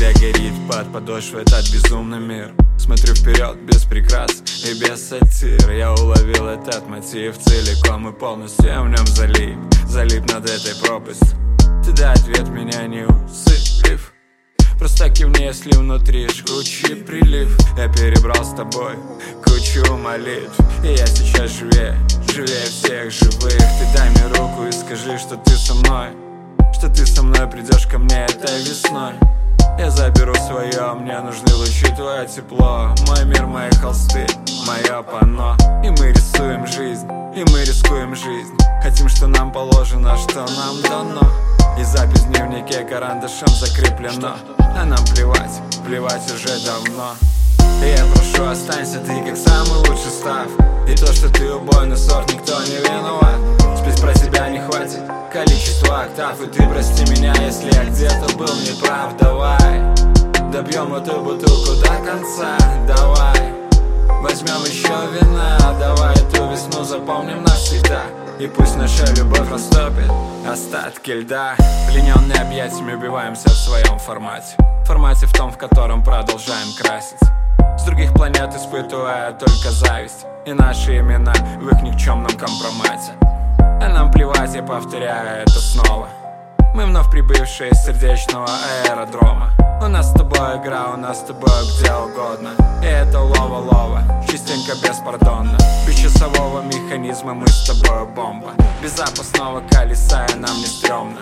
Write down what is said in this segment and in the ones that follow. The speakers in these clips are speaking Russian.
земле горит под подошвой этот безумный мир. Смотрю вперед без прикрас и без сатир. Я уловил этот мотив целиком и полностью в нем залип. Залип над этой пропастью. Ты дай ответ меня не усыпив Просто кивни, если внутри жгучий прилив. Я перебрал с тобой кучу молитв. И я сейчас живее, живее всех живых. Ты дай мне руку и скажи, что ты со мной. Что ты со мной придешь ко мне этой весной я заберу свое, мне нужны лучи, твое тепло Мой мир, мои холсты, мое панно. И мы рисуем жизнь, и мы рискуем жизнь. Хотим, что нам положено, что нам дано. И запись в дневнике карандашом закреплено А нам плевать, плевать уже давно. И я прошу, останься ты как самый лучший став. И то, что ты убойный сорт, никто не виноват. Спеть про тебя не хватит количество октав. И ты прости меня, если я добьем эту бутылку до конца. Давай, возьмем еще вина. Давай эту весну запомним навсегда. И пусть наша любовь растопит остатки льда. Плененные объятиями убиваемся в своем формате. Формате в том, в котором продолжаем красить. С других планет испытывая только зависть. И наши имена в их никчемном компромате. А нам плевать, я повторяю это снова Мы вновь прибывшие с сердечного аэродрома. У нас с тобой игра, у нас с тобой где угодно. И это лова-лова, частенько беспардонно. Без часового механизма мы с тобой бомба. Без запасного колеса и нам не стрёмно.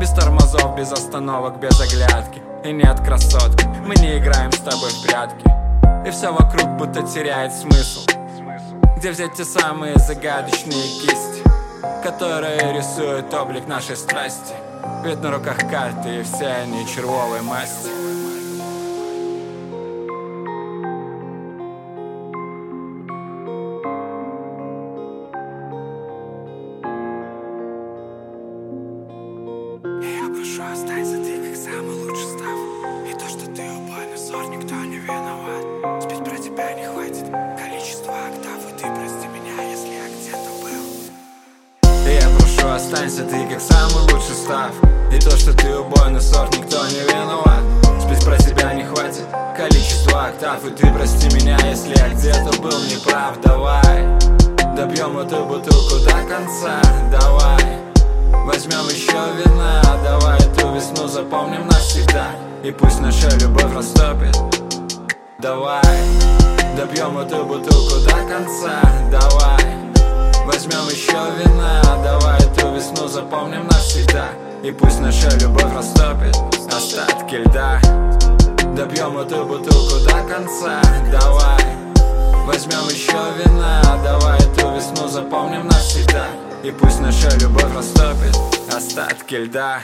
Без тормозов, без остановок, без оглядки. И нет красотки, мы не играем с тобой в прятки. И все вокруг будто теряет смысл. Где взять те самые загадочные кисти Которые рисуют облик нашей страсти Ведь на руках карты и все они червовой масти останься ты как самый лучший став. И то, что ты убойный сорт, никто не виноват. Спеть про тебя не хватит количества октав. И ты прости меня, если я где-то был неправ. Давай, добьем эту бутылку до конца. Давай, возьмем еще вина. Давай эту весну запомним навсегда. И пусть наша любовь растопит. Давай, добьем эту бутылку до конца. Давай, возьмем еще вина. Давай запомним навсегда И пусть наша любовь растопит остатки льда. Добьем эту бутылку до конца. Давай, возьмем еще вина. Давай эту весну запомним навсегда И пусть наша любовь растопит остатки льда